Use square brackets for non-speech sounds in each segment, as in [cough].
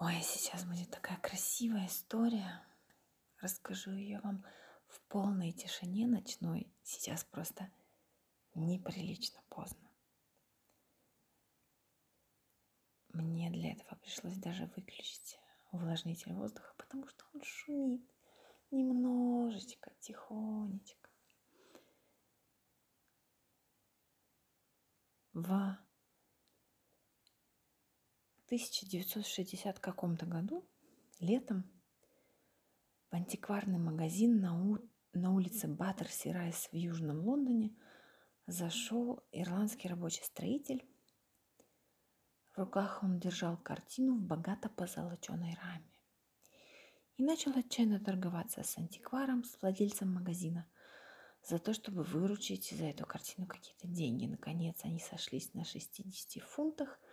Ой, сейчас будет такая красивая история. Расскажу ее вам в полной тишине ночной. Сейчас просто неприлично поздно. Мне для этого пришлось даже выключить увлажнитель воздуха, потому что он шумит немножечко, тихонечко. В 1960 каком-то году, летом, в антикварный магазин на, у... на улице Баттерси-Райс в Южном Лондоне зашел ирландский рабочий строитель. В руках он держал картину в богато позолоченной раме и начал отчаянно торговаться с антикваром, с владельцем магазина, за то, чтобы выручить за эту картину какие-то деньги. Наконец они сошлись на 60 фунтах –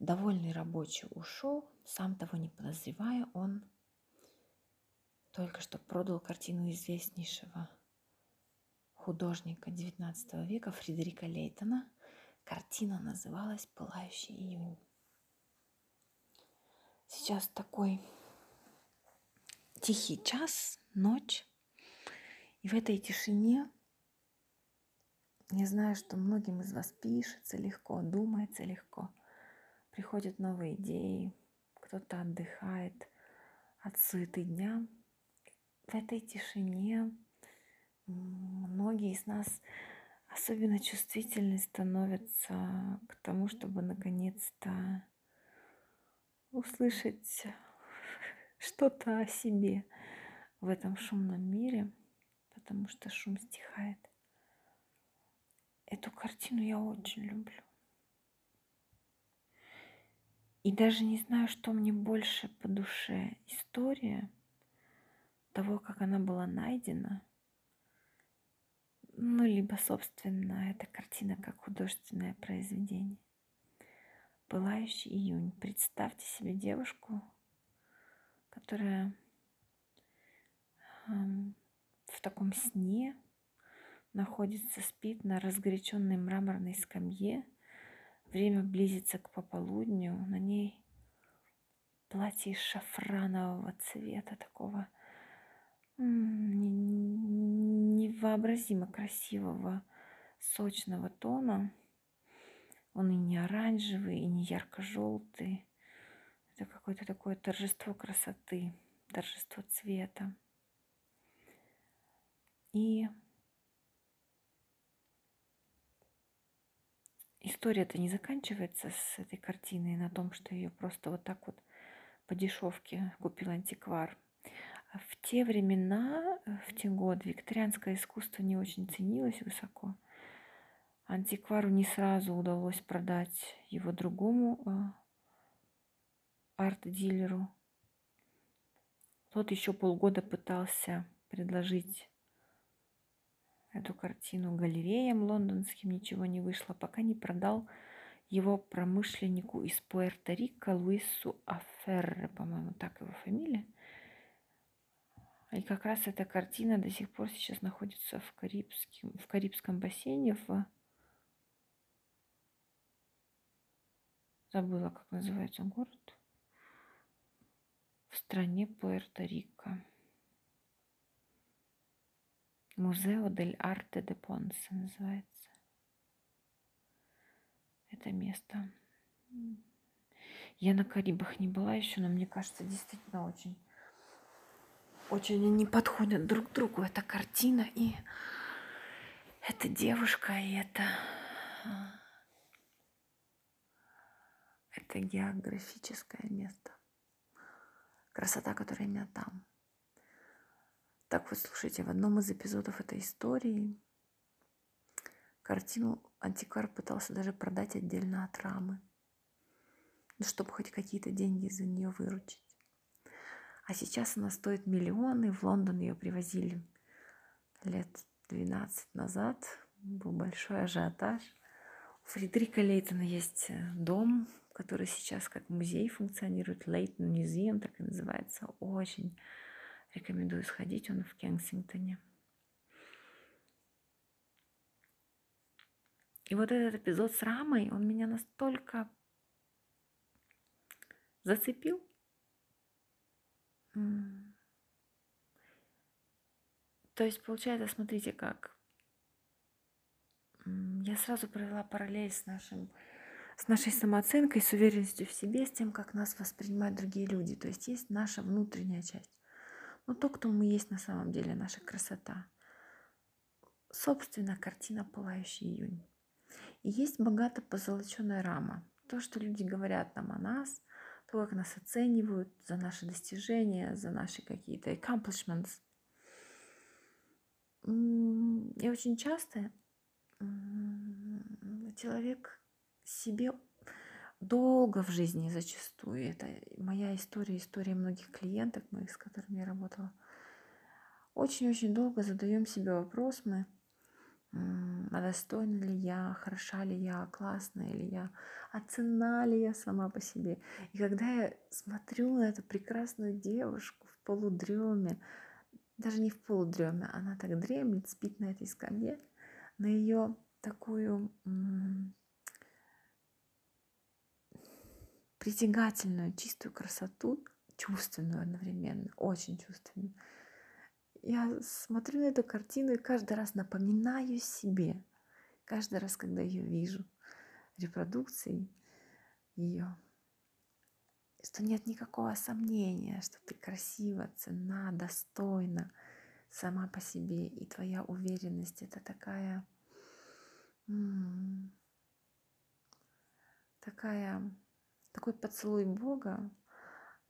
Довольный рабочий ушел, сам того не подозревая, он только что продал картину известнейшего художника XIX века Фредерика Лейтона. Картина называлась «Пылающий июнь». Сейчас такой тихий час, ночь, и в этой тишине я знаю, что многим из вас пишется легко, думается легко – приходят новые идеи, кто-то отдыхает от суеты дня. В этой тишине многие из нас особенно чувствительны становятся к тому, чтобы наконец-то услышать что-то о себе в этом шумном мире, потому что шум стихает. Эту картину я очень люблю. И даже не знаю, что мне больше по душе. История того, как она была найдена, ну, либо, собственно, эта картина как художественное произведение. Пылающий июнь. Представьте себе девушку, которая в таком сне находится, спит на разгоряченной мраморной скамье – Время близится к пополудню. На ней платье шафранового цвета, такого невообразимо красивого, сочного тона. Он и не оранжевый, и не ярко-желтый. Это какое-то такое торжество красоты, торжество цвета. И история-то не заканчивается с этой картиной на том, что ее просто вот так вот по дешевке купил антиквар. В те времена, в те годы, викторианское искусство не очень ценилось высоко. Антиквару не сразу удалось продать его другому а, арт-дилеру. Тот еще полгода пытался предложить эту картину галереям лондонским, ничего не вышло, пока не продал его промышленнику из Пуэрто-Рико Луису Аферре, по-моему, так его фамилия. И как раз эта картина до сих пор сейчас находится в, Карибском, в Карибском бассейне, в... Забыла, как называется город. В стране Пуэрто-Рико. Музео дель Арте де Понсе называется. Это место. Я на Карибах не была еще, но мне кажется, действительно очень, очень они подходят друг к другу. Эта картина и эта девушка, и это, это географическое место. Красота, которая именно там. Так вот, слушайте, в одном из эпизодов этой истории картину антиквар пытался даже продать отдельно от рамы, ну, чтобы хоть какие-то деньги за нее выручить. А сейчас она стоит миллионы. В Лондон ее привозили лет 12 назад. Был большой ажиотаж. У Фредерика Лейтона есть э, дом, который сейчас как музей функционирует. Лейтон Музеум, так и называется. Очень Рекомендую сходить, он в Кенсингтоне. И вот этот эпизод с Рамой, он меня настолько зацепил, То есть, получается, смотрите как. Я сразу провела параллель с нашим с нашей самооценкой, с уверенностью в себе, с тем, как нас воспринимают другие люди. То есть есть наша внутренняя часть. Ну, то, кто мы есть на самом деле, наша красота. Собственно, картина «Пылающий июнь». И есть богато позолоченная рама. То, что люди говорят нам о нас, то, как нас оценивают за наши достижения, за наши какие-то accomplishments. И очень часто человек себе долго в жизни зачастую. Это моя история, история многих клиенток моих, с которыми я работала. Очень-очень долго задаем себе вопрос мы, а достойна ли я, хороша ли я, классная ли я, а ли я сама по себе. И когда я смотрю на эту прекрасную девушку в полудреме, даже не в полудреме, она так дремлет, спит на этой скамье, на ее такую притягательную, чистую красоту, чувственную одновременно, очень чувственную. Я смотрю на эту картину и каждый раз напоминаю себе, каждый раз, когда ее вижу, репродукции ее, что нет никакого сомнения, что ты красива, цена, достойна сама по себе, и твоя уверенность это такая, такая такой поцелуй Бога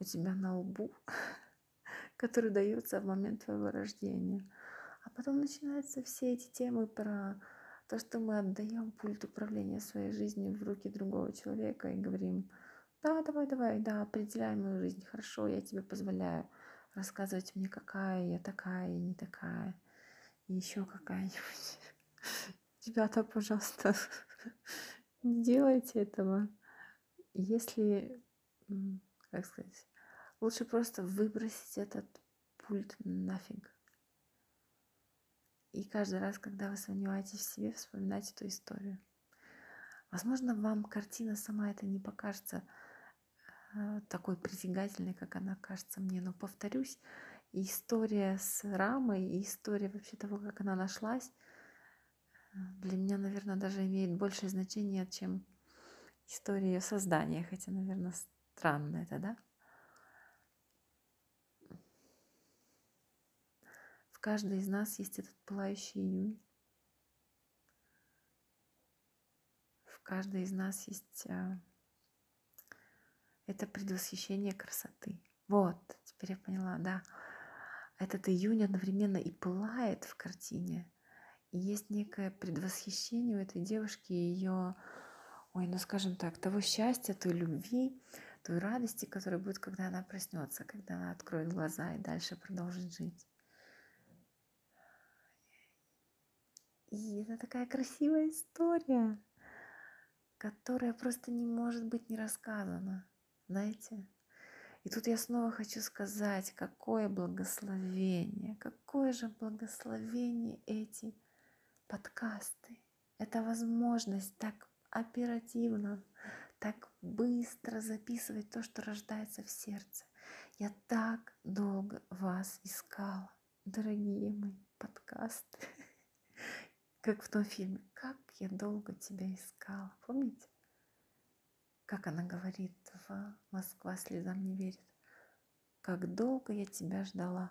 у тебя на лбу, [laughs] который дается в момент твоего рождения. А потом начинаются все эти темы про то, что мы отдаем пульт управления своей жизнью в руки другого человека и говорим, да, давай, давай, да, определяй мою жизнь, хорошо, я тебе позволяю рассказывать мне, какая я такая и не такая, и еще какая-нибудь. [laughs] Ребята, пожалуйста, [laughs] не делайте этого если, как сказать, лучше просто выбросить этот пульт нафиг. И каждый раз, когда вы сомневаетесь в себе, вспоминайте эту историю. Возможно, вам картина сама это не покажется э, такой притягательной, как она кажется мне. Но повторюсь, история с рамой и история вообще того, как она нашлась, э, для меня, наверное, даже имеет большее значение, чем история ее создания, хотя, наверное, странно это, да? В каждой из нас есть этот пылающий июнь. В каждой из нас есть а, это предвосхищение красоты. Вот, теперь я поняла, да. Этот июнь одновременно и пылает в картине, и есть некое предвосхищение у этой девушки ее ой, ну скажем так, того счастья, той любви, той радости, которая будет, когда она проснется, когда она откроет глаза и дальше продолжит жить. И это такая красивая история, которая просто не может быть не рассказана, знаете. И тут я снова хочу сказать, какое благословение, какое же благословение эти подкасты. Это возможность так оперативно, так быстро записывать то, что рождается в сердце. Я так долго вас искала, дорогие мои подкасты. [laughs] Как в том фильме «Как я долго тебя искала». Помните? Как она говорит в «Москва слезам не верит». Как долго я тебя ждала,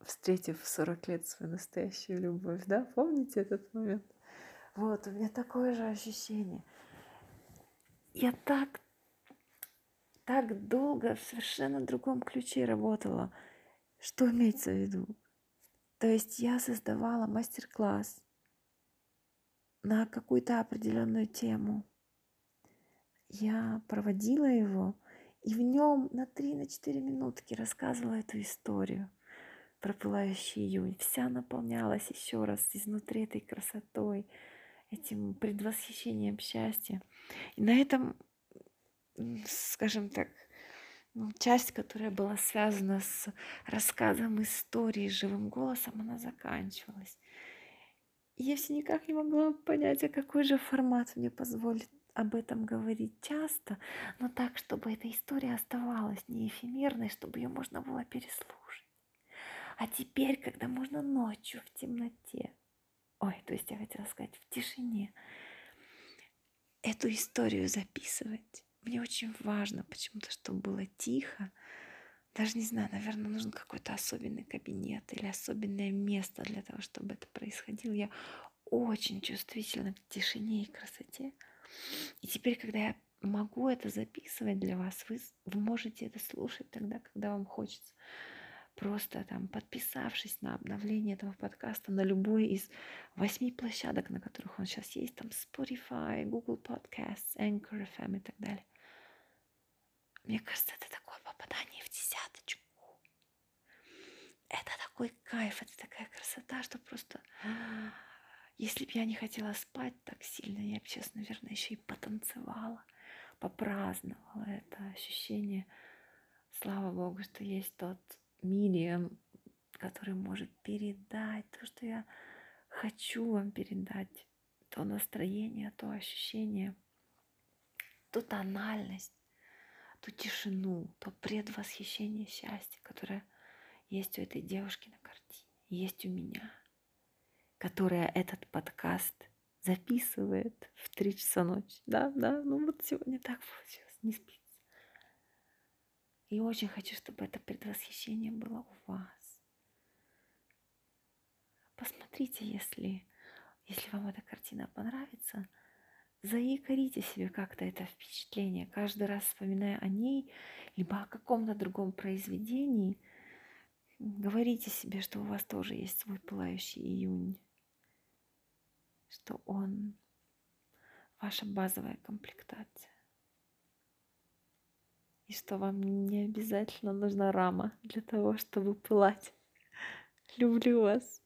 встретив в 40 лет свою настоящую любовь, да? Помните этот момент? Вот, у меня такое же ощущение. Я так, так долго в совершенно другом ключе работала. Что имеется в виду? То есть я создавала мастер-класс на какую-то определенную тему. Я проводила его, и в нем на 3-4 минутки рассказывала эту историю про пылающий июнь. Вся наполнялась еще раз изнутри этой красотой, этим предвосхищением счастья. И на этом, скажем так, ну, часть, которая была связана с рассказом истории живым голосом, она заканчивалась. И я все никак не могла понять, а какой же формат мне позволит об этом говорить часто, но так, чтобы эта история оставалась не эфемерной, чтобы ее можно было переслушать. А теперь, когда можно ночью в темноте, ой, то есть я хотела сказать в тишине, эту историю записывать, мне очень важно почему-то, чтобы было тихо, даже не знаю, наверное, нужен какой-то особенный кабинет или особенное место для того, чтобы это происходило. Я очень чувствительна к тишине и красоте. И теперь, когда я могу это записывать для вас, вы, вы можете это слушать тогда, когда вам хочется. Просто там подписавшись на обновление этого подкаста на любой из восьми площадок, на которых он сейчас есть, там Spotify, Google Podcasts, Anchor FM и так далее. Мне кажется, это такое попадание в десяточку. Это такой кайф, это такая красота, что просто если бы я не хотела спать так сильно, я бы сейчас, наверное, еще и потанцевала, попраздновала это ощущение. Слава Богу, что есть тот медиум, который может передать то, что я хочу вам передать, то настроение, то ощущение, ту тональность, ту тишину, то предвосхищение счастья, которое есть у этой девушки на картине, есть у меня – которая этот подкаст записывает в три часа ночи. Да, да, ну вот сегодня так получилось, не спится. И очень хочу, чтобы это предвосхищение было у вас. Посмотрите, если, если вам эта картина понравится, заикарите себе как-то это впечатление, каждый раз вспоминая о ней, либо о каком-то другом произведении, говорите себе, что у вас тоже есть свой пылающий июнь что он ваша базовая комплектация и что вам не обязательно нужна рама для того, чтобы пылать. Люблю вас.